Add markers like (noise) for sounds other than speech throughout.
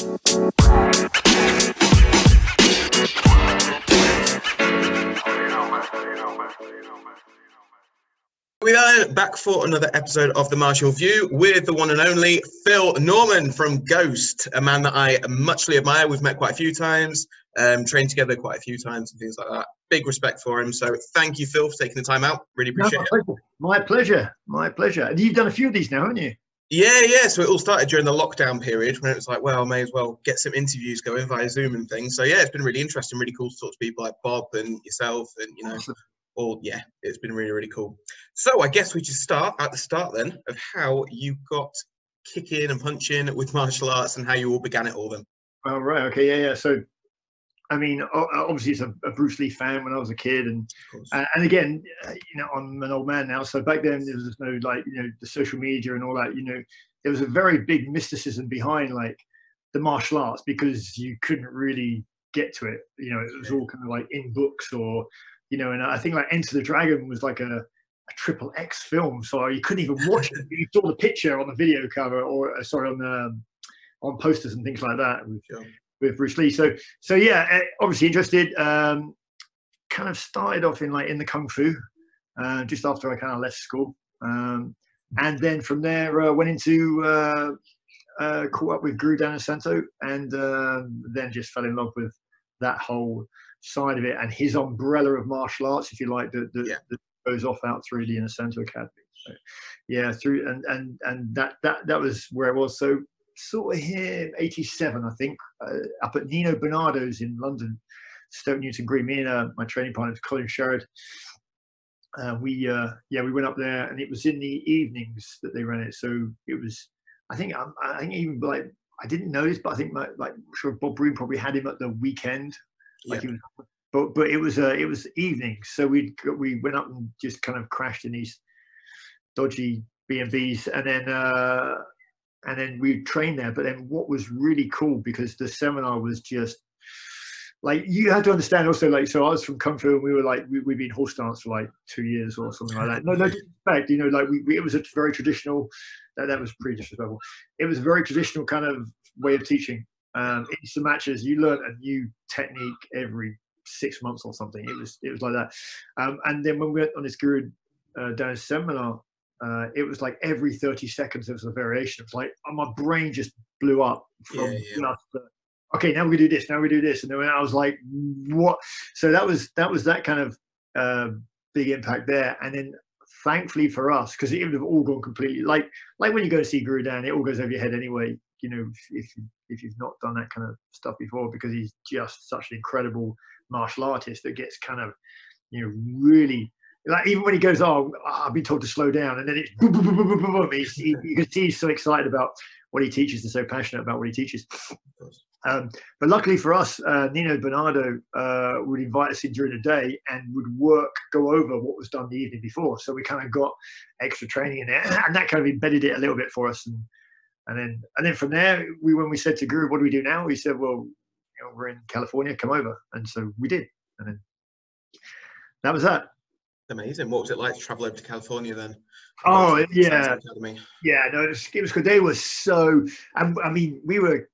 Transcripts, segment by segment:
We are back for another episode of the Martial View with the one and only Phil Norman from Ghost, a man that I muchly admire. We've met quite a few times, um, trained together quite a few times, and things like that. Big respect for him. So thank you, Phil, for taking the time out. Really No, appreciate my, it. pleasure. my pleasure. My pleasure. And you've done a few of these now, haven't you? Yeah, yeah. So it all started during the lockdown period when it was like, well, I may as well get some interviews going via Zoom and things. So yeah, it's been really interesting, really cool to talk to people like Bob and yourself, and you know, (laughs) all yeah, it's been really, really cool. So I guess we just start at the start then of how you got kicking and punching with martial arts and how you all began it all then. Oh, right. Okay. Yeah. Yeah. So, I mean, obviously, it's a, Bruce Lee fan when I was a kid, and uh, and again, uh, you know, I'm an old man now. So back then, there was no like, you know, the social media and all that. You know, there was a very big mysticism behind like the martial arts because you couldn't really get to it. You know, it was all kind of like in books or, you know, and I think like Enter the Dragon was like a a triple X film, so you couldn't even watch it. (laughs) You saw the picture on the video cover, or uh, sorry, on the on posters and things like that Sure. With Bruce Lee. So so yeah, eh, obviously interested. Um, kind of started off in like in the kung fu, uh, just after I kind of left school, um, and then from there uh, went into uh, uh, caught up with Guru Inosanto, and um, then just fell in love with that whole side of it and his umbrella of martial arts, if you like, that, that, Yeah. that goes off out through the Inosanto Academy. So, yeah, through and and and that that that was where I was. So sort of here, '87, I think, uh, up at Nino Bernardo's in London, Stoke Newington Green. Me and uh, my training partner, Colin Sherrod, uh, we uh, yeah we went up there, and it was in the evenings that they ran it. So it was, I think, um, I think even like I didn't know this, but I think my, like I'm sure Bob Breen probably had him at the weekend. Like Yeah. he was, but but it was uh, it was evenings, so we we went up and just kind of crashed in these dodgy B and B's, and then uh, and then we trained there. But then what was really cool because the seminar was just like you had to understand also like so I was from Kung Fu and we were like we, we've been horse dance for like two years or something like that. No, no disrespect, you know, like we, we it was a very traditional. That that was pretty disrespectful. It was a very traditional kind of way of teaching. Um, instant matches, you learn a new technique every six months or something. It was it was like that. Um, and then when we went on this Guru uh, Dan seminar, uh, it was like every 30 seconds there was a variation. It was like uh, my brain just blew up from Yeah, yeah. just, uh, okay, now we do this, now we do this, and then I was like, what? So that was that was that kind of uh, big impact there. And then thankfully for us, because it would have all gone completely like like when you go to see Guru Dan, it all goes over your head anyway. You know, if if, if you've not done that kind of stuff before, because he's just such an incredible martial artist that gets kind of you know really like even when he goes oh i've been told to slow down and then it's boom, boom, boom, boom, boom, boom, boom. He's, he, you can see he's so excited about what he teaches and so passionate about what he teaches. Um, but luckily for us uh, nino bernardo uh, would invite us in during the day and would work go over what was done the evening before. So we kind of got extra training in there (clears throat) and that kind of embedded it a little bit for us. And and then and then from there we when we said to guru what do we do now? we said well you know, we're in california come over. And so we did. And then that was that Amazing. What was it like to travel over to California then? Oh, yeah. Yeah, no, it was, it was good. They were so, and I mean, we were,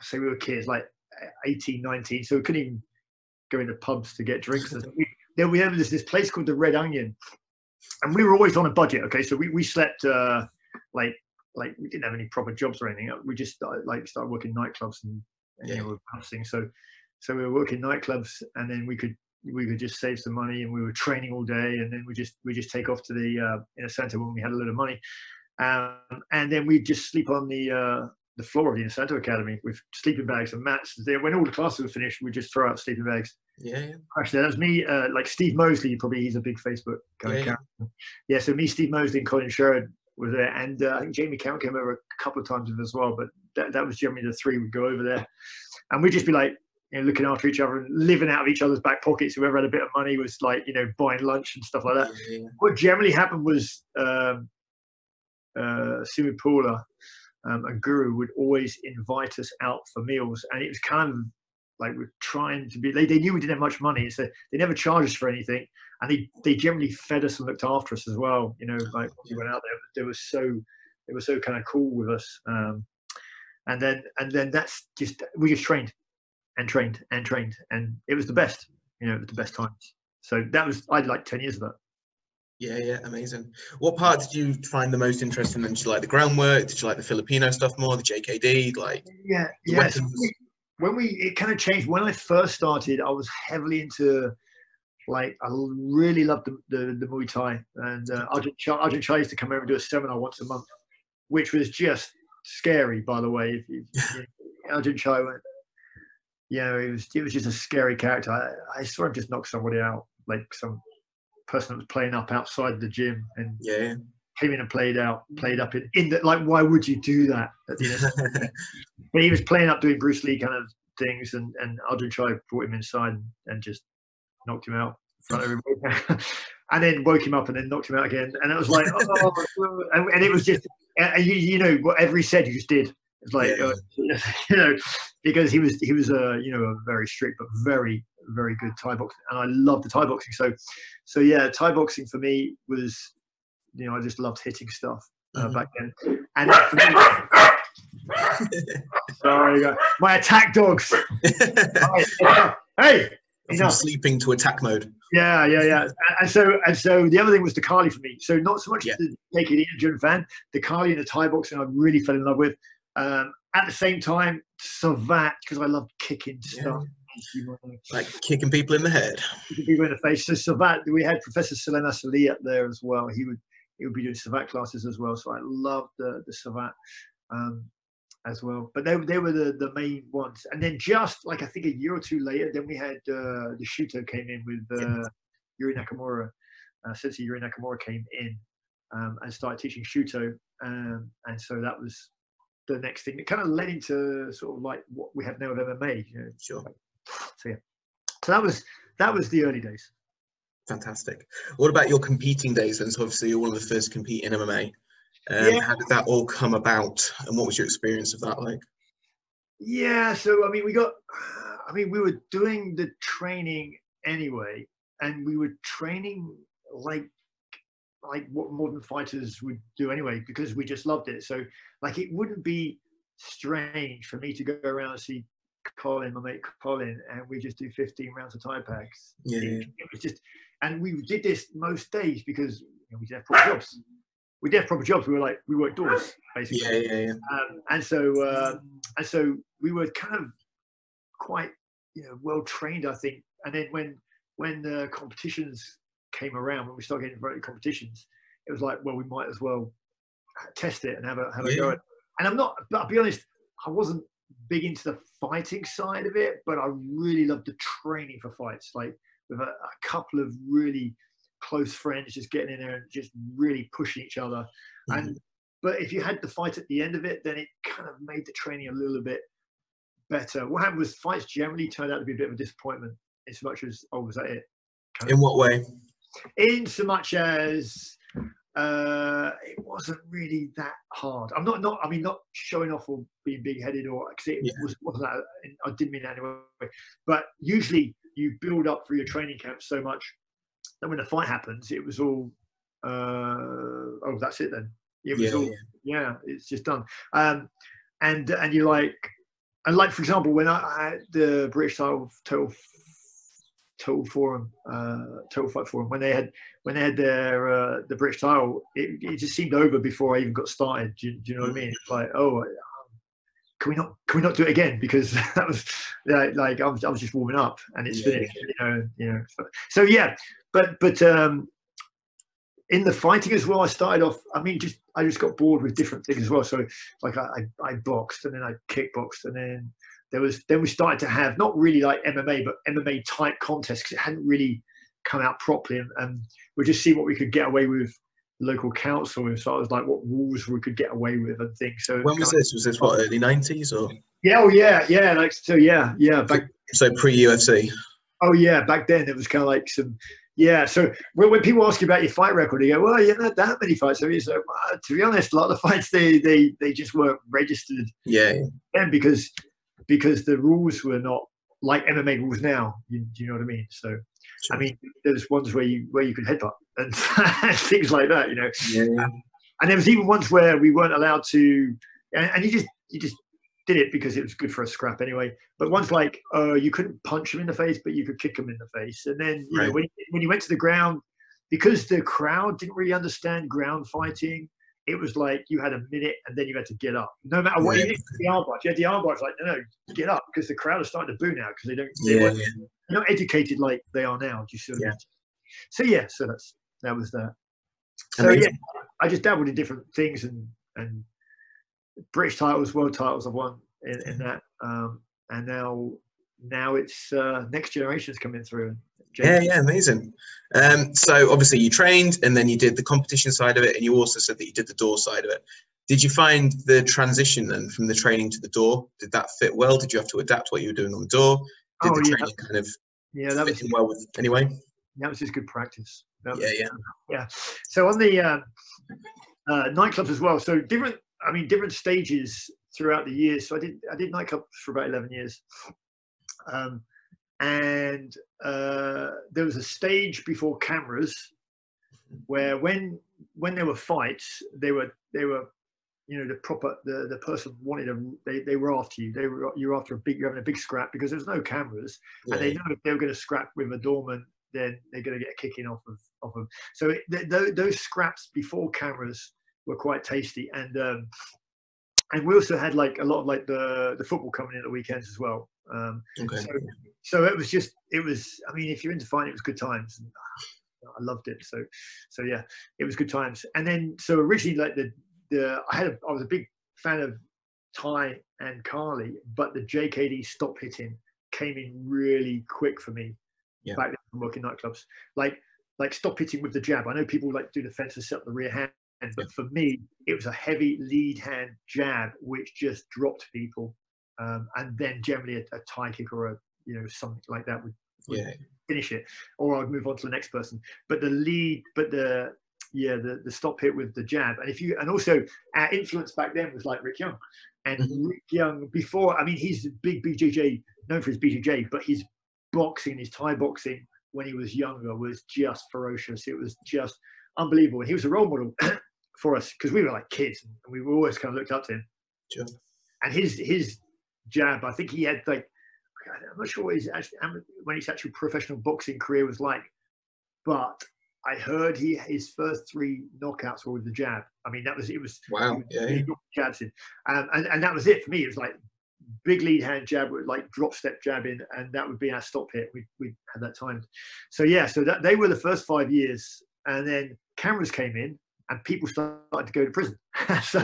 I say we were kids, like 18, 19, so we couldn't even go into pubs to get drinks. (laughs) We, then we had this, this place called the Red Onion, and we were always on a budget. Okay, so we, we slept uh, like like we didn't have any proper jobs or anything. We just started, like started working nightclubs and, and you Yeah. know, we were bouncing. So so we were working nightclubs, and then we could we could just save some money, and we were training all day, and then we just we just take off to the uh, Inosanto when we had a little money, um, and then we just sleep on the uh, the floor of the Inosanto Academy with sleeping bags and mats. Then when all the classes were finished, we just throw out sleeping bags. Yeah, yeah. Actually, that was me. Uh, like Steve Mosley, probably he's a big Facebook kind Yeah, of yeah. character. Yeah, so me, Steve Mosley, and Colin Sherrod were there, and uh, I think Jamie Count came over a couple of times as well. But that, that was generally the three would go over there, and we'd just be like, you know, looking after each other and living out of each other's back pockets. Whoever had a bit of money was like, you know, buying lunch and stuff like that Yeah, yeah. what generally happened was um, uh, Simo Paula um, and Guru would always invite us out for meals, and it was kind of like we're trying to be. They, they knew we didn't have much money, so they never charged us for anything, and they they generally fed us and looked after us as well. You know, like when we went out there, they were so they were so kind of cool with us. Um, and then and then that's just we just trained and trained and trained, and it was the best. You know, it was the best times. So that was I'd like ten years of that. Yeah, yeah, amazing. What part did you find the most interesting? Did you like the groundwork? Did you like the Filipino stuff more? The JKD, like yeah, yeah. So when we it kind of changed when I first started, I was heavily into like I really loved the the, the Muay Thai, and uh, Ajarn, Chai, Ajarn Chai used to come over and do a seminar once a month, which was just scary. By the way, if, you, if, (laughs) if Ajarn Chai went, you know, it was it was just a scary character. I, I saw him just knock somebody out, like some person that was playing up outside the gym and yeah came in and played out, played up in, in the, like, why would you do that? (laughs) but he was playing up doing Bruce Lee kind of things, and and Ajarn Chai brought him inside and, and just knocked him out in front of everybody, (laughs) and then woke him up and then knocked him out again, and it was like, oh, (laughs) and, and, it was just, and you, you know, whatever he said, he just did. It's like, yeah. uh, (laughs) you know, because he was he was a you know a very strict but very very good Thai boxing, and I love the Thai boxing. So, so yeah, Thai boxing for me was, you know, I just loved hitting stuff uh, mm-hmm. back then. And for me, (laughs) sorry, my attack dogs. (laughs) hey, from sleeping to attack mode. Yeah, yeah, yeah. And so, and so, the other thing was the Kali for me. So, not so much yeah. the Take It Indian fan, the Kali and the Thai boxing, I really fell in love with. Um, at the same time, Savate, because I loved kicking stuff. Like kicking people in the head. Kicking people in the face. So Savate, we had Professor Salem Assli up there as well. He would he would be doing Savate classes as well. So I loved the the Savate um, as well. But they they were the the main ones. And then just like I think a year or two later, then we had uh, the Shooto came in with uh, Yuri Nakamura. Uh, Sensei Yuri Nakamura came in um, and started teaching Shooto. Um, and so that was the next thing. It kind of led into sort of like what we have now of MMA. You know? Sure. So yeah, so that was that was the early days. Fantastic. What about your competing days? And so obviously you're one of the first to compete in MMA. Um, yeah. How did that all come about, and what was your experience of that like? Yeah, so I mean, we got, I mean, we were doing the training anyway, and we were training like like what modern fighters would do anyway because we just loved it. So like it wouldn't be strange for me to go around and see Colin, my mate Colin, and we just do 15 rounds of Thai packs. Yeah. It, it, was just, and we did this most days because you know, we did have proper jobs. We did have proper jobs. We were like, we worked doors, basically. Yeah, yeah, yeah. Um, and so, uh, and so we were kind of quite, you know, well trained, I think. And then when, when the competitions came around, when we started getting invited competitions, it was like, well, we might as well test it and have a, have yeah. a go at And I'm not, but I'll be honest, I wasn't big into the fighting side of it, but I really loved the training for fights. Like with a, a couple of really close friends, just getting in there and just really pushing each other. Mm-hmm. And but if you had the fight at the end of it, then it kind of made the training a little bit better. What happened was fights generally turned out to be a bit of a disappointment, as much as oh, was that it? Kind in of, what way? In so much as uh, it wasn't really that hard. I'm not not I mean not showing off or being big headed or because it yeah. was wasn't that I didn't mean that anyway. But usually you build up for your training camp so much that when the fight happens, it was all uh, oh that's it then. It was yeah, all yeah. yeah. it's just done. Um, and and you like and like for example when I, I had the British style title total Total Forum, uh, Total Fight Forum, when they had when they had their uh, the British title, it, it, just seemed over before I even got started. Do, do you know what I mean? It's like, oh, um, can we not can we not do it again? Because (laughs) that was like, like I was I was just warming up and it's yeah. finished. You know, you know. So, so yeah, but but um, in the fighting as well, I started off. I mean, just I just got bored with different things as well. So like I, I, I boxed and then I kickboxed and then there was then we started to have not really like MMA, but MMA type contests because it hadn't really come out properly, and, and we just see what we could get away with local council and so I was like what rules we could get away with and things. So when was this? Was this what early nineties or? Yeah, oh yeah, yeah, like so yeah, yeah. Back, so pre UFC. Oh yeah, back then it was kind of like some yeah. So when, when people ask you about your fight record, you go, "Well, you not that many fights." So you say, well, "To be honest, a lot of the fights they they they just weren't registered." Yeah. And because because the rules were not like MMA rules now. You, do you know what I mean? So, sure. I mean, there's ones where you where you could headbutt and (laughs) things like that. You know. Yeah. Um, and there was even ones where we weren't allowed to, and, and, you just you just did it because it was good for a scrap anyway. But one's like, uh, you couldn't punch him in the face, but you could kick him in the face. And then you Right. know, when, when you went to the ground, because the crowd didn't really understand ground fighting, it was like you had a minute and then you had to get up. No matter what, Yeah. you did the arm bar. You had the arm bar. It's like, no, no, get up because the crowd are starting to boo now because they don't. They Yeah, they're not educated like they are now. Do you see what I Yeah. mean? So yeah, so that's that was that. So Amazing. yeah, I just dabbled in different things and and British titles, world titles I've won in, in that, um, and now now it's uh, next generation's coming through. Yeah, yeah, amazing. Um, so obviously you trained and then you did the competition side of it, and you also said that you did the door side of it. Did you find the transition then from the training to the door? Did that fit well? Did you have to adapt what you were doing on the door? Did Oh, the yeah. training kind of Yeah, that fit was in well with anyway? that was just good practice. That Yeah, was- yeah. yeah. So on the uh, uh, nightclubs as well. So different. I mean, different stages throughout the years. So I did I did nightclubs for about eleven years, um, and uh, there was a stage before cameras where when when there were fights, they were they were you know the proper the the person wanted them they, they were after you they were you were after a big you're having a big scrap because there's no cameras and they know if they were going to scrap with a doorman, then they're going to get a kicking off of off them. So it, th- th- those scraps before cameras were quite tasty, and um, and we also had like a lot of like the the football coming in at the weekends as well. Um, okay. so, so it was just it was. I mean, if you're into fighting, it was good times. And, ah, I loved it. So so yeah, it was good times. And then so originally like the the I had a, I was a big fan of Thai and Kali, but the JKD stop hitting came in really quick for me Yeah. back then from working nightclubs. Like like stop hitting with the jab. I know people like do the fence and set up the rear hand, but for me it was a heavy lead hand jab which just dropped people, um, and then generally a, a Thai kick or a you know something like that would Yeah, finish it, or I'd move on to the next person. But the lead, but the yeah, the, the stop hit with the jab, and if you and also our influence back then was like Rick Young, and Mhm. Rick Young before I mean he's a big BJJ known for his BJJ, but his boxing, his Thai boxing when he was younger was just ferocious. It was just unbelievable, and he was a role model (coughs) for us because we were like kids, and we were always kind of looked up to him. sure. And his his jab, I think he had like I'm not sure what his actually when his actual professional boxing career was like, but I heard he his first three knockouts were with the jab. I mean, that was it was Wow. he Yeah, yeah. jabs in, um, and and that was it for me. It was like big lead hand jab with like drop step jab in, and that would be our stop hit. We we had that time. So yeah, so that they were the first five years, and then cameras came in, and people started to go to prison. (laughs) so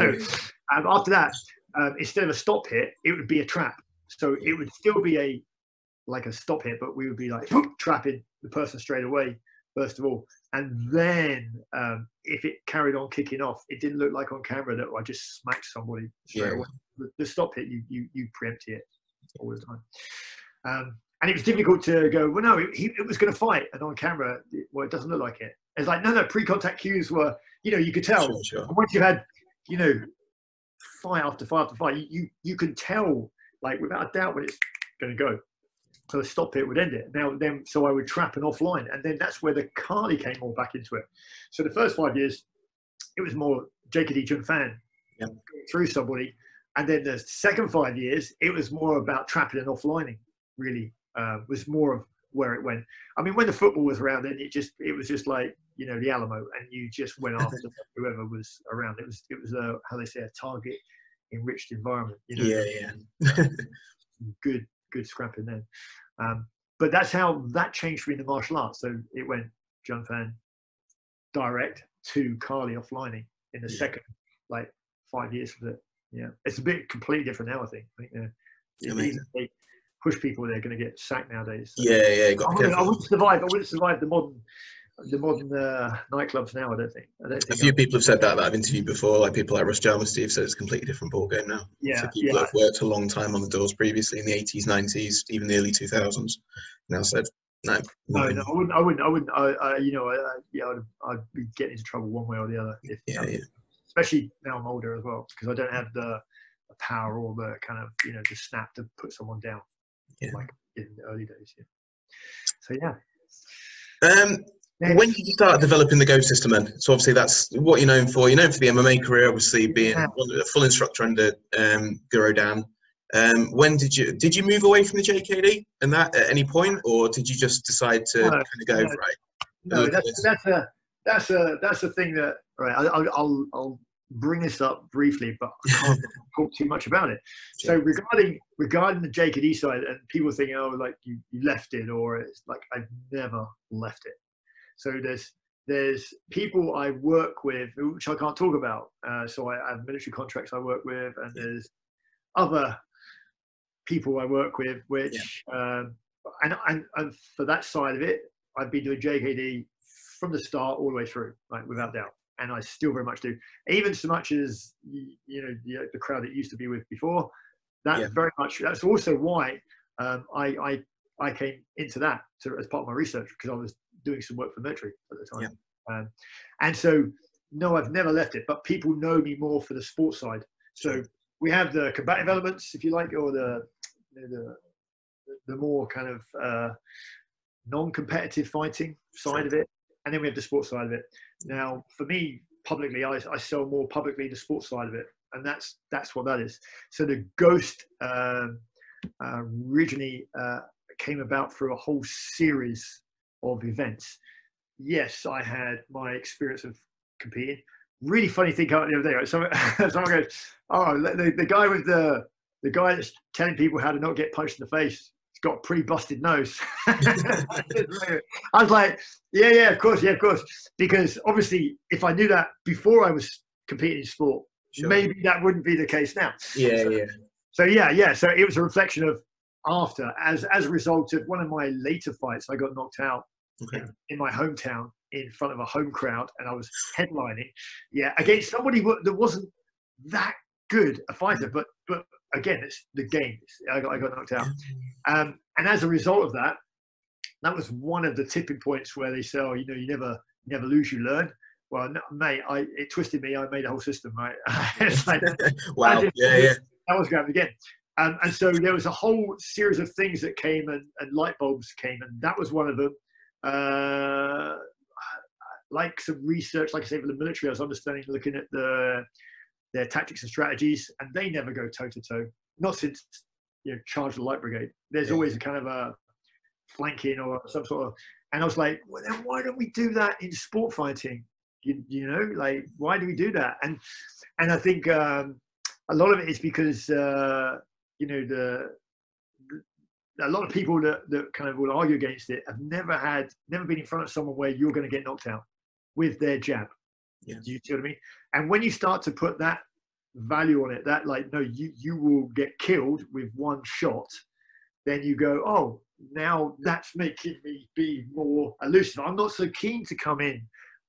um, after that, um, instead of a stop hit, it would be a trap. So it would still be a like a stop hit, but we would be like (laughs) trapping the person straight away first of all, and then um, if it carried on kicking off, it didn't look like on camera that I just smacked somebody straight Yeah. away. The, the stop hit, you you you preempt it all the time. Um, and it was difficult to go. Well, no, it, he, it was going to fight, and on camera, it, well, it doesn't look like it. It's like no, no. Pre-contact cues were, you know, you could tell. Sure, sure. Once you had, you know, fight after fight after fight, you you, can tell, like without a doubt, when it's going to go. So stop it would end it. Now then, so I would trap and offline, and then that's where the Kali came more back into it. So the first five years, it was more JKD Jun Fan Yep. through somebody, and then the second five years, it was more about trapping and offlining. Really, uh, was more of where it went. I mean, when the football was around, then it just it was just like you know the Alamo, and you just went (laughs) after whoever was around. It was it was a how they say a target enriched environment. You know, Yeah, yeah. good good scrapping then. Um, but that's how that changed for me in the martial arts. So it went Jun Fan direct to Kali offlining in the Yeah. second like five years of it. Yeah, it's a bit completely different now. I think. I think uh, if Amazing. they push people, they're going to get sacked nowadays. So Yeah, yeah. I Got to wouldn't, I wouldn't survive. I wouldn't survive the modern the modern uh, nightclubs now. I don't think. I don't A few I- people have said that that I've interviewed before, like people like Russ Jarman, Steve said it's a completely different ballgame now. yeah, so people yeah. have worked a long time on the doors previously in the 80s, 90s, even the early 2000s, now said, no, No, no, I wouldn't. I wouldn't. I wouldn't. I, I you know, I, I, yeah, I'd, I'd be getting into trouble one way or the other. If, Yeah, yeah. Especially now I'm older as well, because I don't have the, the power or the kind of you know the snap to put someone down Yeah. like in the early days. Yeah. So yeah. Um. When did you start developing the Ghost system then? So obviously that's what you're known for. You're known for the MMA career, obviously being a full instructor under um, Guru Dan. Um, when did you did you move away from the JKD and that at any point, or did you just decide to No, kind of go no. right? No, that's that's a that's a that's a thing that right. I- I'll I'll, I'll bring this up briefly, but I can't (laughs) talk too much about it. So regarding regarding the JKD side, and people thinking, oh, like you, you left it, or it's like I've never left it. So there's there's people I work with which I can't talk about. Uh, so I, I have military contracts I work with, and there's other people I work with, which um, and, and and for that side of it, I've been doing JKD from the start all the way through, like without doubt, and I still very much do. Even so much as you know the, the crowd it used to be with before. That's Yeah. very much. That's also why um, I, I I came into that to, as part of my research because I was doing some work for military at the time, um, and so no, I've never left it. But people know me more for the sports side. So we have the combative elements, if you like, or the the, the more kind of uh, non-competitive fighting side of it, and then we have the sports side of it. Now, for me, publicly, I, I sell more publicly the sports side of it, and that's that's what that is. So the Ghost um, uh, originally uh, came about through a whole series of events. Yes, I had my experience of competing. Really funny thing came the other day. Right? Someone, (laughs) someone goes, "Oh, the, the guy with the the guy that's telling people how to not get punched in the face." He's got a pre-busted nose. (laughs) I was like, yeah, yeah, of course, yeah, of course. Because obviously, if I knew that before I was competing in sport, Sure. maybe that wouldn't be the case now. Yeah, so, yeah. So yeah, yeah. So it was a reflection of after, as as a result of one of my later fights, I got knocked out Okay. in, in my hometown in front of a home crowd, and I was headlining, yeah, against somebody that wasn't that good a fighter, but but again, it's the game. It's- I got I got knocked out. Um, and as a result of that, that was one of the tipping points where they say, "Oh, you know, you never, never lose, you learn." Well, no, mate, I it twisted me. I made a whole system, right? (laughs) like (laughs) wow. Yeah, yeah. that was going again. Um, and so there was a whole series of things that came, and, and light bulbs came, and that was one of them. Uh, like some research, like I say, for the military, I was understanding, looking at the their tactics and strategies, and they never go toe to toe. Not since you know, charge the light brigade. There's Yeah. always a kind of a flanking or some sort of. And I was like, well, then why don't we do that in sport fighting? You, you know, like why do we do that? And and I think um, a lot of it is because uh, you know the, the a lot of people that, that kind of will argue against it have never had never been in front of someone where you're going to get knocked out with their jab. Yeah. Do you see what I mean? And when you start to put that value on it, that like no, you you will get killed with one shot, then you go, oh, now that's making me be more elusive. I'm not so keen to come in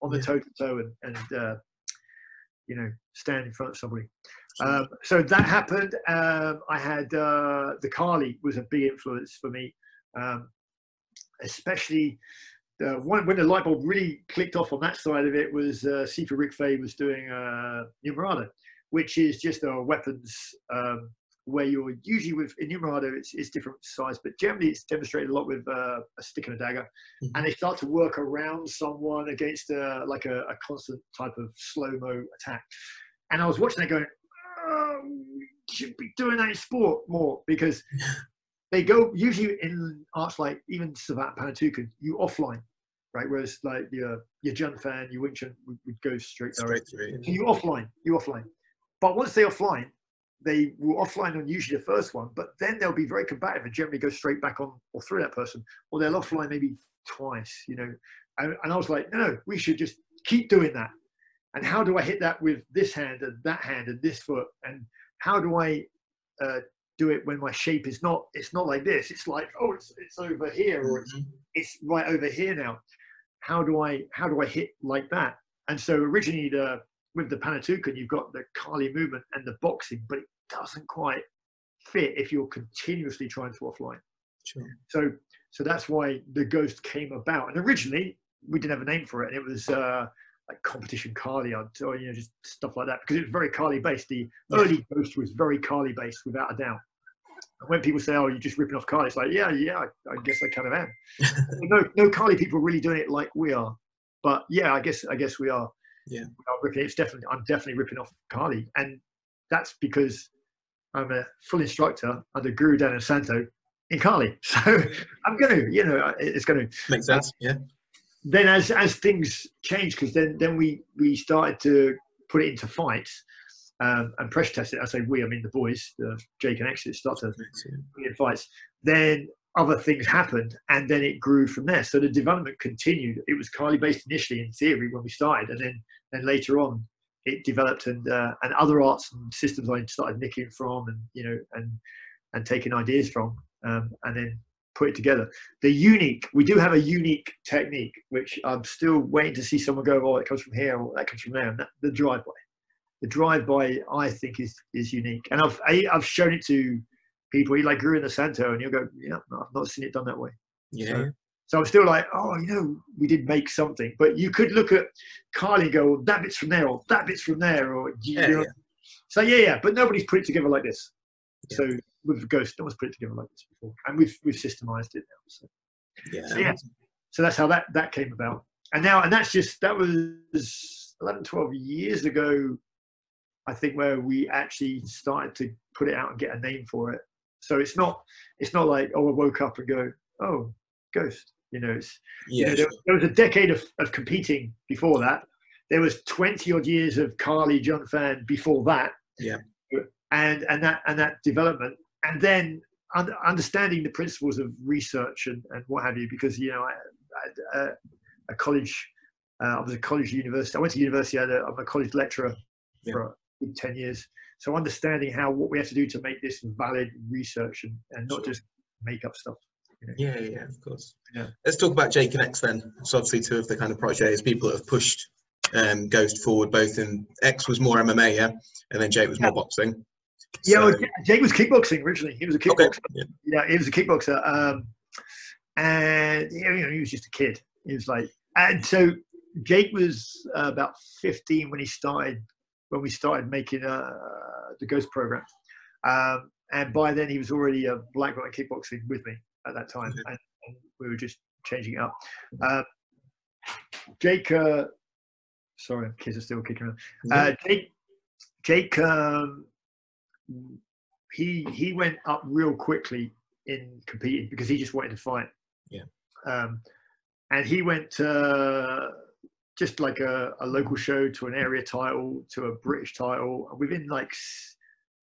on the Yeah. toe to toe and and uh, you know stand in front of somebody. Um, so that happened. Um, I had uh, the Carly was a big influence for me, um, especially uh, one, when the light bulb really clicked off on that side of it was uh, Sifu Rick Faye was doing uh, Numerado, which is just a weapons um, where you're usually with in Numerado it's, it's different size, but generally it's demonstrated a lot with uh, a stick and a dagger, Mhm. and they start to work around someone against uh, like a, a constant type of slow mo attack. And I was watching that going, should be doing that in sport more because (laughs) they go usually in arts like even Savate Panantukan, you offline, right? Whereas like your your Jun fan, your Wing Chun would, would go straight. Straight through. So you offline, you offline. But once they offline, they will offline on usually the first one, but then they'll be very combative and generally go straight back on or through that person, or they'll offline maybe twice, you know. And, and I was like, no, no, we should just keep doing that. And how do I hit that with this hand and that hand and this foot? And how do I uh, do it when my shape is not? It's not like this. It's like, oh, it's, it's over here, or it's Mhm. it's right over here now. How do I how do I hit like that? And so originally the with the Panantukan, you've got the Kali movement and the boxing, but it doesn't quite fit if you're continuously trying to offline. Sure. So so that's why the ghost came about. And originally we didn't have a name for it, and it was uh, like competition Kali or you know just stuff like that because it was very Kali based. The early ghost was very Kali based without a doubt. And when people say, "Oh, you're just ripping off Kali," it's like, yeah, yeah, I, I guess I kind of am. (laughs) no, no Kali people really doing it like we are. But yeah, I guess I guess we are. Yeah. we are ripping. It's definitely I'm definitely ripping off Kali, and that's because I'm a full instructor under Guru Dan Inosanto in Kali. (laughs) So I'm going to, you know, it's going to make sense. Yeah. Then as as things changed, because then then we we started to put it into fights um, and pressure test it. I say we, I mean the boys, the Jake and Exit started in fights. Then other things happened, and then it grew from there. So the development continued. It was Kali based initially in theory when we started, and then then later on it developed and uh, and other arts and systems I started nicking from and you know and and taking ideas from um, and then put it together. The unique, we do have a unique technique which I'm still waiting to see someone go, oh, it comes from here or that comes from there. And that, the drive by, the drive by, I think is is unique, and I've I, have i have shown it to people. You like Guru Inosanto, and you'll go, yeah, no, I've not seen it done that way. Yeah. So, so I'm still like, oh, you know, we did make something. But you could look at Kali and go, that bit's from there, or that bit's from there, or yeah, know. yeah. So yeah, yeah. But nobody's put it together like this. Yeah. So with Ghost, no one's put it together like this before, and we've we've systemized it now. So yeah, so, yeah. so that's how that that came about. And now, and that's just that was 11, 12 years ago, I think, where we actually started to put it out and get a name for it. So it's not it's not like oh I woke up and go oh Ghost you know, it's, yeah, you know, there, there, was a decade of, of competing before that. There was 20 odd years of Kali Jun Fan before that. Yeah. And, and that, and that development. And then un- understanding the principles of research and, and what have you, because, you know, I, I, a college, uh, I was a college university. I went to university. I am a college lecturer yeah. for 10 years. So understanding how, what we have to do to make this valid research and, and not just make up stuff. Yeah, yeah, of course. Yeah. Let's talk about Jake and X then. So obviously two of the kind of projects people that have pushed um, Ghost forward. Both in X was more MMA, yeah, and then Jake was more boxing. Yeah, well, Jake was kickboxing originally. He was a kickboxer. Okay. Yeah. yeah. he was a kickboxer, um, and you know, he was just a kid. He was like, and so Jake was uh, about 15 when he started when we started making uh, the Ghost program, um, and by then he was already a black belt in kickboxing with me at that time, mm-hmm. and, and, we were just changing it up. Uh, Jake, uh, sorry, kids are still kicking around. Uh, Jake, Jake, um, he he went up real quickly in competing because he just wanted to fight. Yeah. Um, and he went uh, just like a, a, local show to an area title to a British title. Within like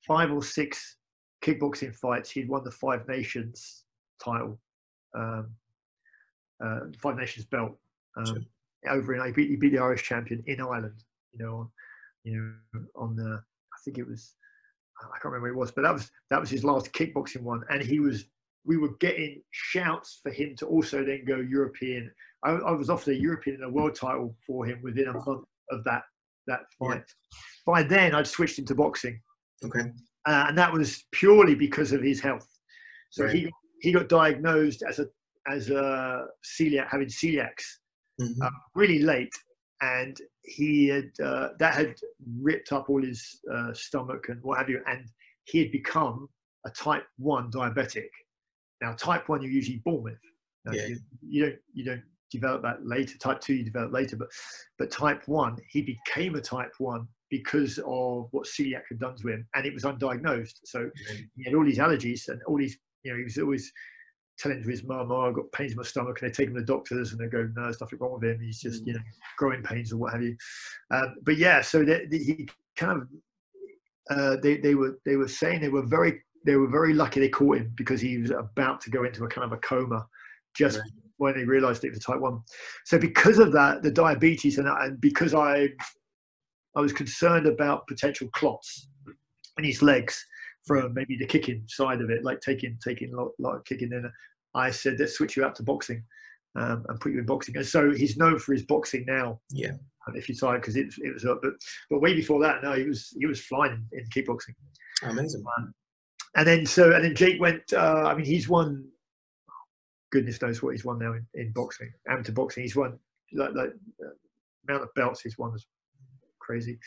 five or six kickboxing fights, he'd won the Five Nations title, um, uh, Five Nations belt um, sure. over in. He beat, he beat the Irish champion in Ireland. You know, on, you know, on the I think it was I can't remember what it was, but that was that was his last kickboxing one, and he was. We were getting shouts for him to also then go European. I, I was offered a European and a world title for him within a month of that that fight. Yeah. By then, I'd switched into boxing. Okay. Uh, and that was purely because of his health. So right. he he got diagnosed as a as a celiac having celiacs mm-hmm. uh, really late, and he had uh, that had ripped up all his uh, stomach and what have you, and he had become a type one diabetic. Now, type one you're usually born with. yeah. you, you don't you don't develop that later. Type two you develop later, but but type one he became a type one because of what celiac had done to him, and it was undiagnosed. So he had all these allergies and all these you know, he was always telling to his mum, "Oh, I've got pains in my stomach," and they take him to the doctors, and they go, "No, there's nothing wrong with him. He's just, you know, growing pains or what have you." Um, but yeah, so they, they, he kind of uh, they they were they were saying they were very they were very lucky they caught him because he was about to go into a kind of a coma just right. when they realised it was type one. So because of that, the diabetes and, and because I I was concerned about potential clots in his legs from maybe the kicking side of it, like taking taking a lot, lot of kicking. Then I said, let's switch you out to boxing um, and put you in boxing. And so he's known for his boxing now. Yeah. If you saw because it, it was up, but but way before that, no, he was he was flying in, in kickboxing. Amazing. Um, and then so and then Jake went. Uh, I mean, he's won. Goodness knows what he's won now in, in boxing, amateur boxing. He's won like like uh, amount of belts he's won is crazy.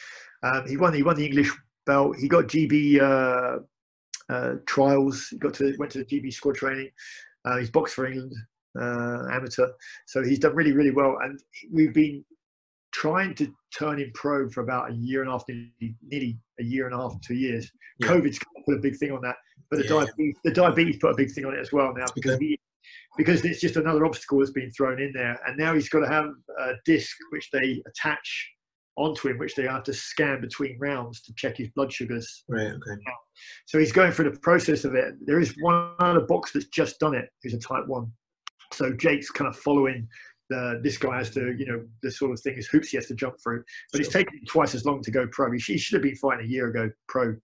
Um, he won. He won the English belt. He got GB uh, uh, trials. He got to went to the GB squad training. Uh, he's boxed for England, uh, amateur. So he's done really, really well. And we've been trying to turn him pro for about a year and a half, nearly, nearly a year and a half, two years. Yeah. COVID's put a big thing on that, but the Yeah. diabetes, the diabetes put a big thing on it as well now because Okay. he, because it's just another obstacle that's been thrown in there, and now he's got to have a disc which they attach onto him, which they have to scan between rounds to check his blood sugars. Right. Okay. So he's going through the process of it. There is one other box that's just done it, who's a type one. So Jake's kind of following the, this guy has to, you know, the sort of thing is hoops he has to jump through. But it's taken twice as long to go pro. He, should have been fighting a year ago pro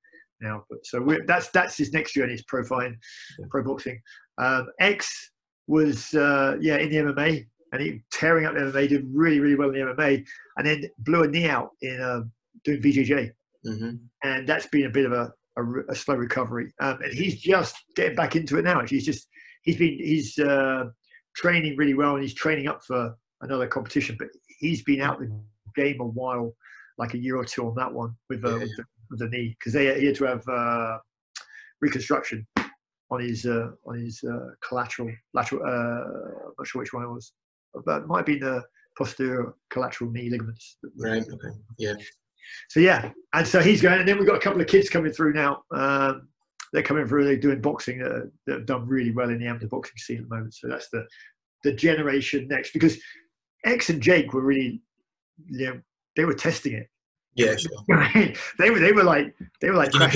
now. But so we're, that's that's his next journey is pro fighting, Yeah. pro boxing. Um, X was uh, yeah in the MMA and he tearing up the MMA, did really really well in the MMA, and then blew a knee out in uh, doing BJJ hmm and that's been a bit of a, a, a slow recovery. Um, and he's just getting back into it now. Actually, he's just he's been he's uh, training really well, and he's training up for another competition. But he's been out the game a while, like a year or two on that one with, uh, Yeah. with, the, with the knee, because they he had to have uh, reconstruction on his uh, on his uh, collateral lateral. Uh, I'm not sure which one it was, but it might be the posterior collateral knee ligaments. Right. Okay. Yeah. so yeah, and so he's going, and then we've got a couple of kids coming through now. Um, they're coming through. They're doing boxing uh, that have done really well in the amateur boxing scene at the moment. So that's the the generation next because X and Jake were really, you know, they were testing it. Yeah. Sure. (laughs) they were they were like they were like crash.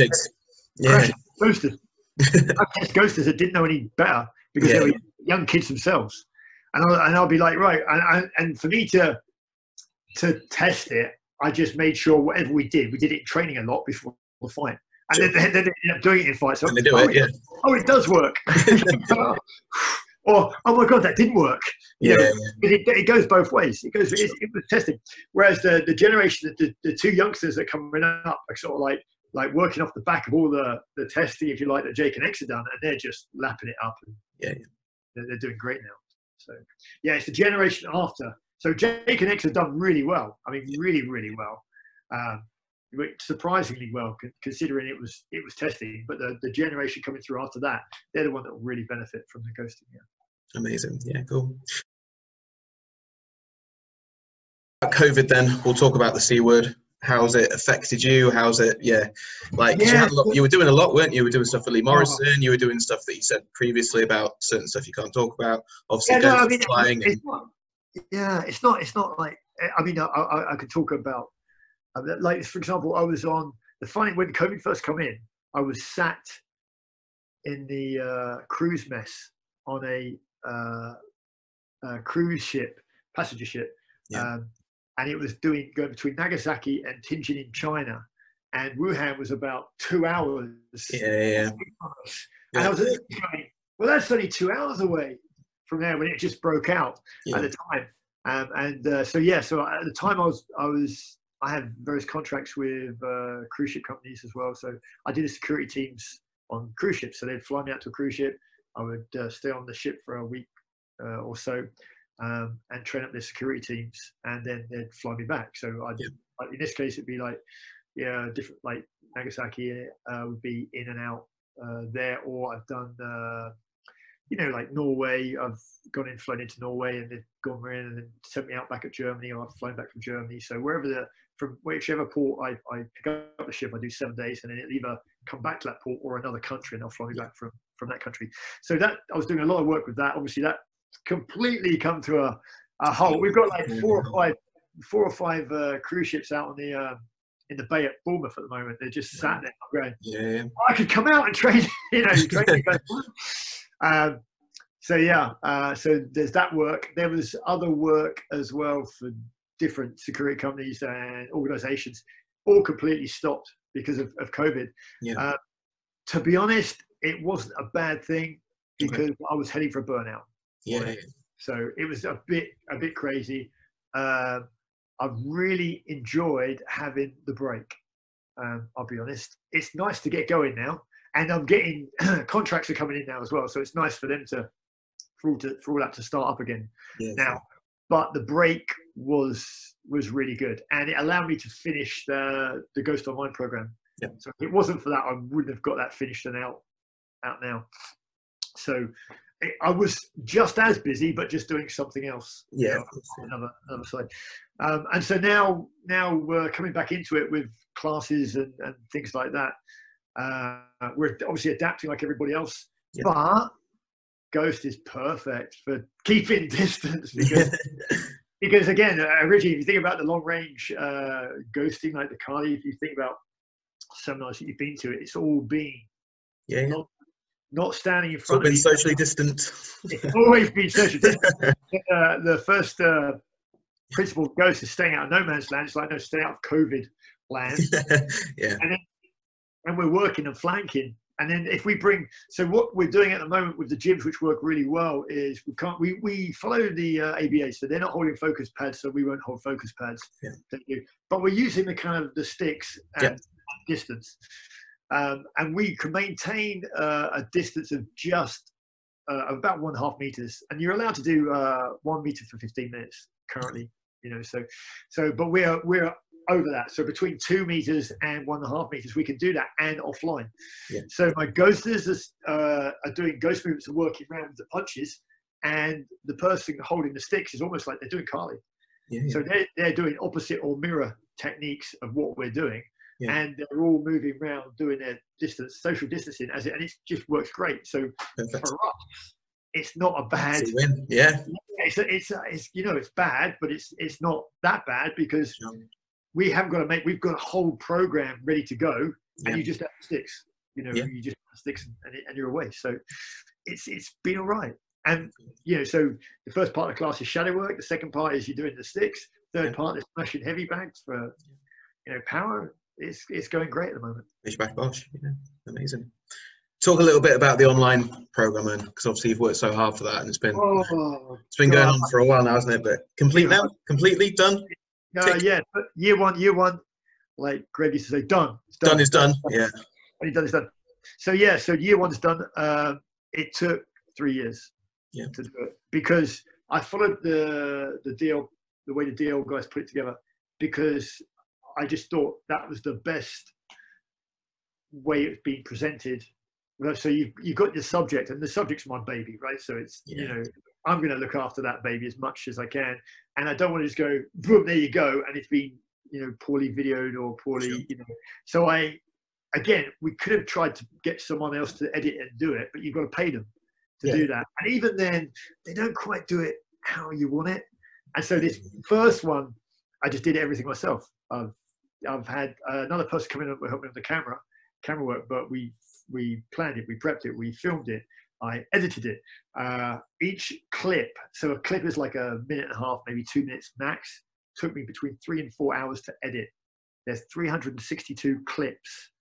Yeah. crash ghosters, ghosters (laughs) that didn't know any better because Yeah. they were young kids themselves. And I'll, and I'll be like, right, and, and, and for me to to test it, I just made sure whatever we did, we did it in training a lot before the fight. And Sure. then, then they ended up doing it in fights. So, And they do oh, it. Yeah. oh, it does work. (laughs) (laughs) or, oh, oh my God, that didn't work. Yeah. Yeah. yeah. But it, it goes both ways. It goes, it, it was testing. Whereas the, the generation, the, the two youngsters that are coming up are sort of like, like working off the back of all the, the testing, if you like, that Jake and X have done, and they're just lapping it up. And Yeah, yeah. They're, they're doing great now. So, yeah, it's the generation after. So Jake and X have done really well. I mean, really, really well. Um, surprisingly well, considering it was it was testing. But the, the generation coming through after that, they're the one that will really benefit from the ghosting. Yeah. Amazing. Yeah, cool. COVID, then we'll talk about the C word. How's it affected you? How's it? Yeah, like you, Yeah. had a lot, you were doing a lot, weren't you? You were doing stuff for Lee Morrison. You were doing stuff that you said previously about certain stuff you can't talk about. Obviously, Yeah, no, I mean, flying. it's not, yeah, it's not. It's not like I mean, I, I, I could talk about uh, like for example, I was on the funny when COVID first come in, I was sat in the uh, cruise mess on a uh, uh, cruise ship, passenger ship, Yeah. um, and it was doing going between Nagasaki and Tianjin in China, and Wuhan was about two hours. yeah, yeah. And I was going, well, that's only two hours away from there when it just broke out Yeah. at the time. Um, and uh, so yeah, so at the time I was I was I had various contracts with uh, cruise ship companies as well. So I did the security teams on cruise ships. So they'd fly me out to a cruise ship. I would uh, stay on the ship for a week uh, or so um, and train up their security teams, and then they'd fly me back. So I'd, Yeah. in this case, it'd be like yeah, different like Nagasaki uh, would be in and out uh, there, or I've done uh, you know like Norway. I've gone in, flown into Norway, and they've gone in and then sent me out back at Germany, or I've flown back from Germany. So wherever the from whichever port I, I pick up the ship, I do seven days, and then it'll either come back to that port or another country, and they'll fly me back from from that country. So that I was doing a lot of work with that. Obviously, that completely come to a, a halt. We've got like four or five four or five uh, cruise ships out on the uh, in the bay at Bournemouth at the moment. They're just sat there going, yeah, yeah. I could come out and train, (laughs) you know, train (laughs) um, so yeah, uh, so there's that work. There was other work as well for different security companies and organisations, all completely stopped because of, of COVID. Yeah. Uh, to be honest, it wasn't a bad thing Okay. because I was heading for a burnout. Yeah, Right. So it was a bit a bit crazy. Um, I've really enjoyed having the break. Um, I'll be honest. It's nice to get going now, and I'm getting (clears throat) contracts are coming in now as well. So it's nice for them to for all, to, for all that to start up again yeah. now. But the break was was really good, and it allowed me to finish the the Ghost Online program. Yep. So if it wasn't for that, I wouldn't have got that finished and out out now. So I was just as busy, but just doing something else. Yeah. you know, another another side. Um, and so now now we're coming back into it with classes and, and things like that. Uh, we're obviously adapting like everybody else, Yeah. but Ghost is perfect for keeping (laughs) distance because (laughs) because again, originally, if you think about the long range uh, ghosting, like the Kali, if you think about seminars that you've been to, it's all been yeah. yeah. not, not standing in It's all front of been socially distant. It's always been (laughs) social distance. uh, the first uh, principle of Ghost is staying out of no man's land. It's like no, stay out of COVID land. (laughs) yeah. and we're working and flanking. And then if we bring, so what we're doing at the moment with the gyms, which work really well, is we can't we we follow the uh, ABA, so they're not holding focus pads, so we won't hold focus pads. Yeah. Thank you. But we're using the kind of the sticks and distance, um, and we can maintain uh, a distance of just uh, about one and a half meters, and you're allowed to do uh, one meter for 15 minutes currently. You know, so so but we're we're over that. So between two meters and one and a half meters, we can do that and offline. Yeah. So my ghosters are, uh, are doing ghost movements and working around the punches, and the person holding the sticks is almost like they're doing Kali. Yeah. yeah. So they're, they're doing opposite or mirror techniques of what we're doing. Yeah. And they're all moving around doing their distance, social distancing as it, and it just works great. So for us, it's not a bad you win. Yeah. it's, it's, it's you know it's bad but it's it's not that bad because we haven't got to make we've got a whole program ready to go Yeah. and you just have sticks you know Yeah. you just have sticks and, and you're away so it's it's been all right and you know so the first part of the class is shadow work the second part is you're doing the sticks third Yeah. part is smashing heavy bags for you know power it's it's going great at the moment Fishback Bosch. Yeah. Amazing. Talk a little bit about the online program, then, because obviously you've worked so hard for that, and it's been oh it's been going on for a while now, hasn't it? But complete now, completely done. uh, yeah but year one year one like greg used to say done it's Done is done. Yeah. when he done it's done. So yeah, so year one's done. Um, it took three years Yeah. to do it because I followed the the deal, the way the deal guys put it together, because I just thought that was the best way it's being presented. So you you got the subject, and the subject's my baby, right? So it's you know I'm going to look after that baby as much as I can, and I don't want to just go boom, there you go, and it's been you know poorly videoed or poorly Sure. you know. So I again, we could have tried to get someone else to edit and do it, but you've got to pay them to Yeah. do that. And even then, they don't quite do it how you want it. And so this mm. first one, I just did everything myself. I've I've had uh, another person come in and help me with the camera, camera work, but we we planned it, we prepped it, we filmed it, I edited it. Uh, each clip, so a clip is like a minute and a half, maybe two minutes max. Took me between three and four hours to edit. There's 362 clips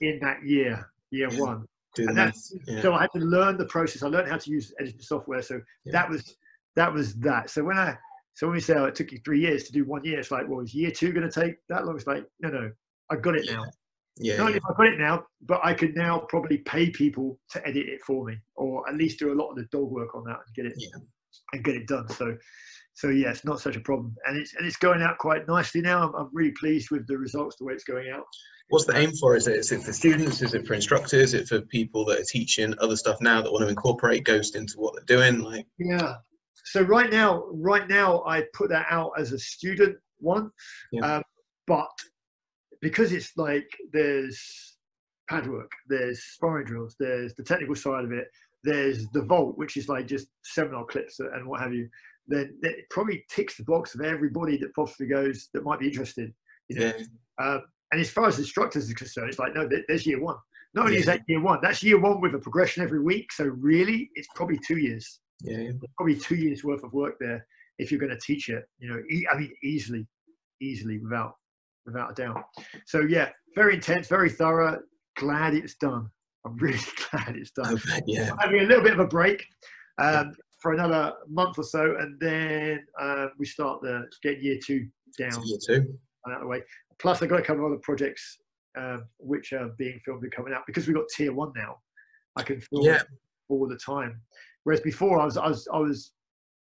in that year, year Yeah. one. And that's Yeah. so I had to learn the process. I learned how to use editing software. So Yeah. that was that was that. So when I so when we say oh, it took you three years to do one year, it's like, well, is year two going to take that long? It's like, no, no, I've got it now. Yeah. Not yeah. only have I got it now, but I could now probably pay people to edit it for me, or at least do a lot of the dog work on that and get it Yeah. and get it done. So, so yeah, it's not such a problem, and it's and it's going out quite nicely now. I'm, I'm really pleased with the results, the way it's going out. What's the aim for? Is it, is it for students? Is it for instructors? Is it for people that are teaching other stuff now that want to incorporate Ghost into what they're doing? Like, Yeah. So right now, right now, I put that out as a student one, Yeah. um, but because it's like there's pad work, there's sparring drills, there's the technical side of it, there's the vault, which is like just seminar clips and what have you. Then it probably ticks the box of everybody that possibly goes that might be interested. You know? yeah, Um, and as far as instructors are concerned, it's like, no, there's year one. Not only is that year one, that's year one with a progression every week. So really, it's probably two years yeah, yeah. probably two years worth of work there if you're going to teach it you know e- i mean easily easily without without a doubt. So yeah very intense very thorough. Glad it's done. I'm (laughs) really glad it's done. Yeah. I'm having a little bit of a break um, for another month or so and then uh, we start the get year two down. Year two. out of the way. Plus i've got a couple of other projects um, which are being filmed and coming out because we've got tier one now. I can film Yeah. all the time whereas before i was i was i was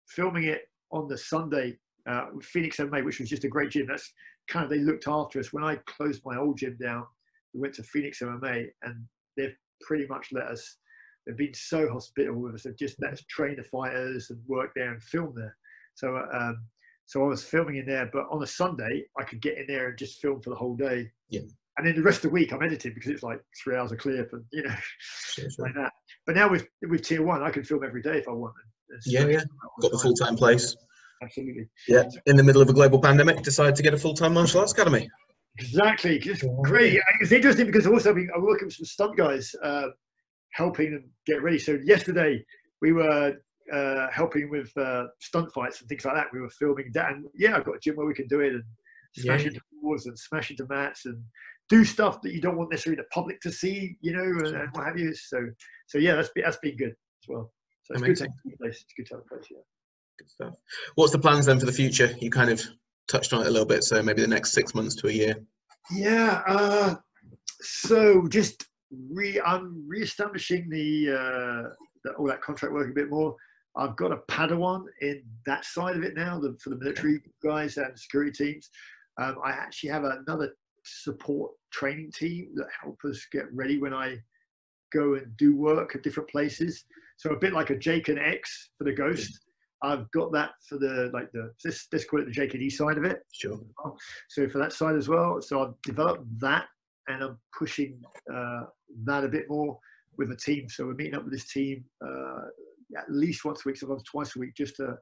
filming it on the sunday uh, phoenix mma which was just a great gym that's kind of they looked after us when i closed my old gym down we went to phoenix mma and they've pretty much let us they've been so hospitable with us. They've just let us train the fighters and work there and film there. So um, so I was filming in there, but on a Sunday I could get in there and just film for the whole day. Yeah. And then the rest of the week I'm editing because it's like three hours of clip and you know Sure, sure. like that. But now with with tier one, I can film every day if I want. And Yeah, yeah. it out all Got the full time place. Absolutely. Yeah. In the middle of a global pandemic, decided to get a full time martial arts academy. Exactly. It's great. It's interesting because also I'm working with some stunt guys, uh, helping them get ready. So yesterday we were uh, helping with uh, stunt fights and things like that. We were filming that, and yeah, I've got a gym where we can do it and smash Yeah. into walls and smash into mats and do stuff that you don't want necessarily the public to see, you know, and, and what have you. So, so yeah, that's been, that's been good as well. So it's good to Amazing. have a place. It's good to have a place. Yeah. Good stuff. What's the plans then for the future? You kind of touched on it a little bit, so maybe the next six months to a year. Yeah. Uh, so just re, I'm re-establishing the, uh, the all that contract work a bit more. I've got a Padawan in that side of it now the, for the military guys and security teams. Um, I actually have another support training team that help us get ready when I go and do work at different places. So a bit like a Jake and X for the Ghost. I've got that for the like the this let's call it the JKD side of it. Sure. So for that side as well, so I've developed that and I'm pushing uh, that a bit more with a team. So we're meeting up with this team uh, at least once a week, sometimes twice a week, just to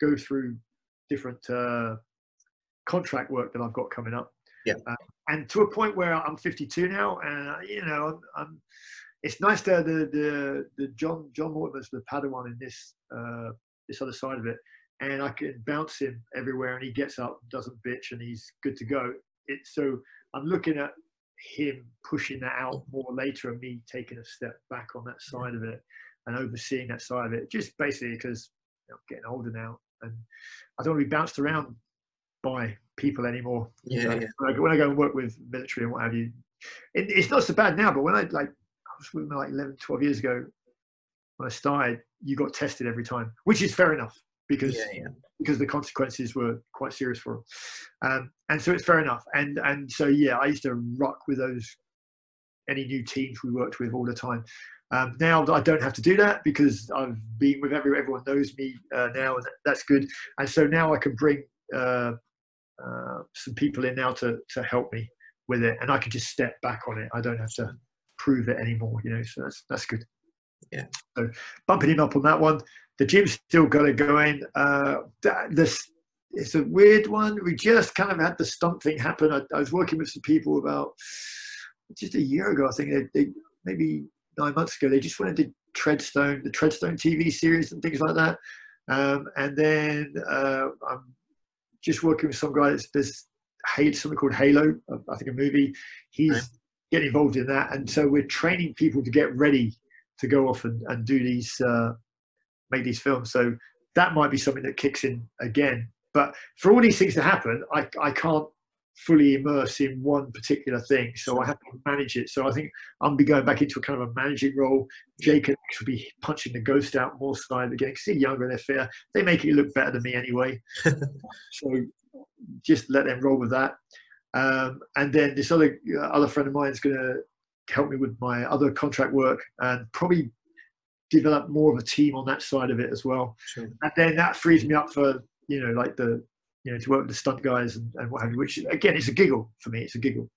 go through different uh, contract work that I've got coming up. Yeah. And to a point where I'm 52 now, and uh, you know, I'm, I'm it's nice to the the the John John Mortimer's the Padawan in this uh, this other side of it, and I can bounce him everywhere, and he gets up, doesn't bitch, and he's good to go. It's so I'm looking at him pushing that out more later, and me taking a step back on that side of it and overseeing that side of it, just basically because you know, I'm getting older now, and I don't want to be bounced around by people anymore. Yeah, yeah. When, I, go- when I go and work with military and what have you, it, it's not so bad now. But when I like, I was with like 11, 12 years ago, when I started, you got tested every time, which is fair enough because Yeah, yeah. because the consequences were quite serious for them. Um, and so it's fair enough. And and so yeah, I used to rock with those any new teams we worked with all the time. Um, now I don't have to do that because I've been with every everyone knows me uh, now, and that's good. And so now I can bring uh, uh, some people in now to to help me with it, and I can just step back on it. I don't have to prove it anymore, you know. So that's that's good. Yeah. So bumping him up on that one. The gym's still got it going. Uh, this it's a weird one. We just kind of had the stump thing happen. I, I was working with some people about just a year ago. I think they, they maybe nine months ago. They just went and did Treadstone, the Treadstone TV series and things like that. Um, and then uh, I'm just working with some guy that's there's Halo, something called Halo. I think a movie. He's Right. getting involved in that, and so we're training people to get ready to go off and, and do these uh, make these films. So that might be something that kicks in again. But for all these things to happen, I, I can't fully immerse in one particular thing. So I have to manage it. So I think I'm be going back into a kind of a managing role. Jake will be punching the ghost out more side again. See younger, they're fair. They make it look better than me anyway. (laughs) so just let them roll with that. Um, and then this other uh, other friend of mine is going to help me with my other contract work and probably develop more of a team on that side of it as well Sure. and then that frees me up for you know like the you know to work with the stunt guys and, and what have you which again it's a giggle for me it's a giggle.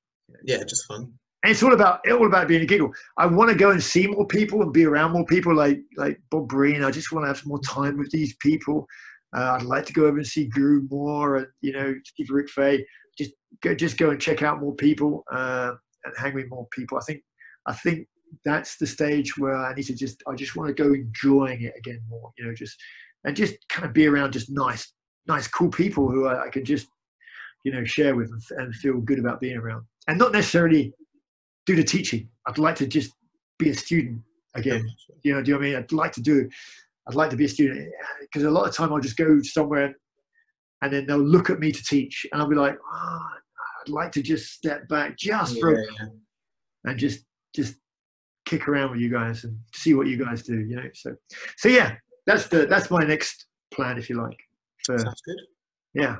Yeah, just fun. and it's all about all about being a giggle. I want to go and see more people and be around more people like like bob breen. I just want to have some more time with these people. Uh, i'd like to go over and see guru more and you know steve rick Faye. just go just go and check out more people uh, and hang with more people. I think i think that's the stage where i need to just i just want to go enjoying it again more you know just and just kind of be around just nice nice cool people who i, I can just you know share with and, and feel good about being around. And not necessarily do the teaching. I'd like to just be a student again. You know do you know what i mean? I'd like to do i'd like to be a student. Because a lot of time i'll just go somewhere and then they'll look at me to teach and i'll be like oh, i'd like to just step back just for Yeah, yeah. and just just kick around with you guys and see what you guys do you know? So so yeah that's the that's my next plan if you like Sounds good. yeah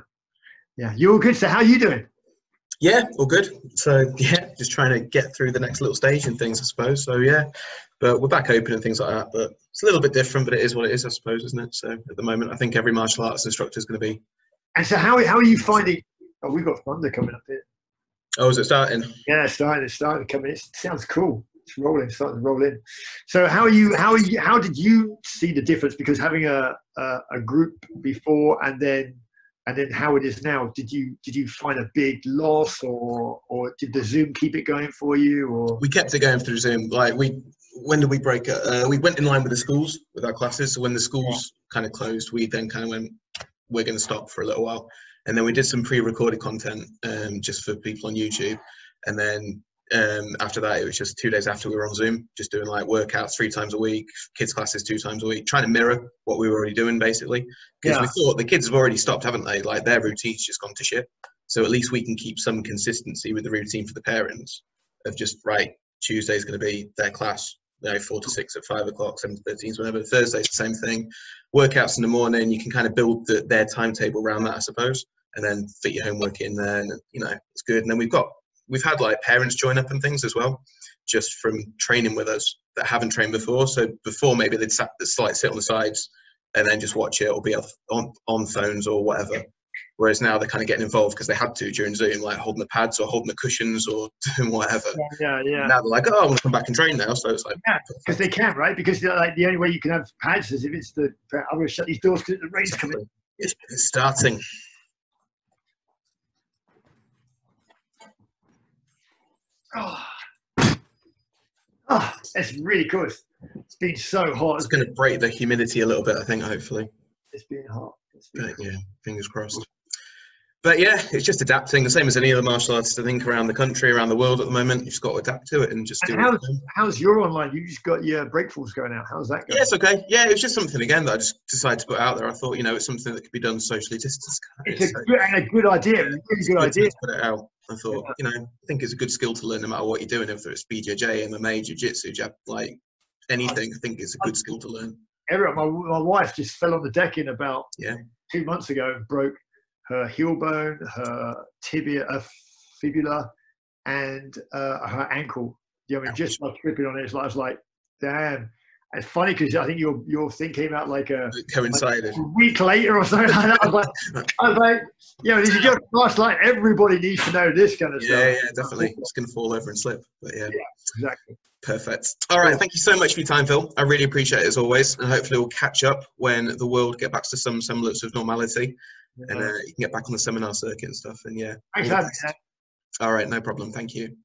yeah you're good so how are you doing Yeah, all good. So yeah, just trying to get through the next little stage and things, I suppose. So yeah, but we're back open and things like that. But it's a little bit different, but it is what it is, I suppose, isn't it? So at the moment, I think every martial arts instructor is going to be. And so, how how are you finding? Oh, we've got thunder coming up here. Oh, is it starting? Yeah, it's starting. It's starting coming. It sounds cool. It's rolling, starting to roll in. So, how are you? How are you? How did you see the difference? Because having a a, a group before and then and then how it is now did you did you find a big loss or or did the zoom keep it going for you or we kept it going through zoom like we when did we break it uh, we went in line with the schools with our classes so when the schools kind of closed we then kind of went we're going to stop for a little while and then we did some pre-recorded content um, just for people on youtube and then um, after that, it was just two days after we were on Zoom, just doing like workouts three times a week, kids classes two times a week, trying to mirror what we were already doing basically. Because yeah. we thought the kids have already stopped, haven't they? Like their routine's just gone to shit. So at least we can keep some consistency with the routine for the parents of just right. Tuesday's going to be their class, you know, four to six at five o'clock, seven to thirteen, whatever. Thursday's the same thing. Workouts in the morning, you can kind of build the, their timetable around that, I suppose, and then fit your homework in there, and you know it's good. And then we've got we've had like parents join up and things as well, just from training with us that haven't trained before. So before maybe they'd sat, like sit on the sides and then just watch it or be on on phones or whatever. Whereas now they're kind of getting involved because they had to during Zoom, like holding the pads or holding the cushions or (laughs) doing whatever. Yeah, yeah. Now they're like, oh, I want to come back and train now. So it's like, yeah, because they can, right? Because like the only way you can have pads is if it's the I'm going to shut these doors because the rain's coming. It's, it's starting. Oh, oh it's really good. It's been so hot. It's going to break the humidity a little bit, I think, hopefully. It's been hot. It's been but, yeah, fingers crossed but yeah, it's just adapting. The same as any other martial artist, I think, around the country, around the world at the moment. You've just got to adapt to it and just and do how's, it. How's your online? You just got your breakfalls going out. How's that going? Yeah, it's okay. Yeah, it was just something again that I just decided to put out there. I thought, you know, it's something that could be done socially distanced. It's a, so, good, a good idea. Really good idea. put it out. I thought, yeah. you know, I think it's a good skill to learn no matter what you're doing, if it's BJJ, MMA, Jiu Jitsu, like anything. I think it's a good skill to learn. Everyone, my, my wife just fell on the deck in about yeah. two months ago and broke her heel bone, her tibia, her fibula, and uh, her ankle. You know, I mean, just by tripping on it, it's I was like, damn. It's funny because I think your your thing came out like a, coincided like a week later or something like that. I was like, I was like, you know, if you night, everybody needs to know this kind of yeah, stuff. Yeah, yeah, definitely. It's gonna fall over and slip, but yeah. Yeah, exactly. Perfect. All right. Thank you so much for your time, Phil. I really appreciate it as always, and hopefully we'll catch up when the world get back to some semblance of normality and uh, you can get back on the seminar circuit and stuff. And yeah, Thanks, all, all right, no problem. Thank you.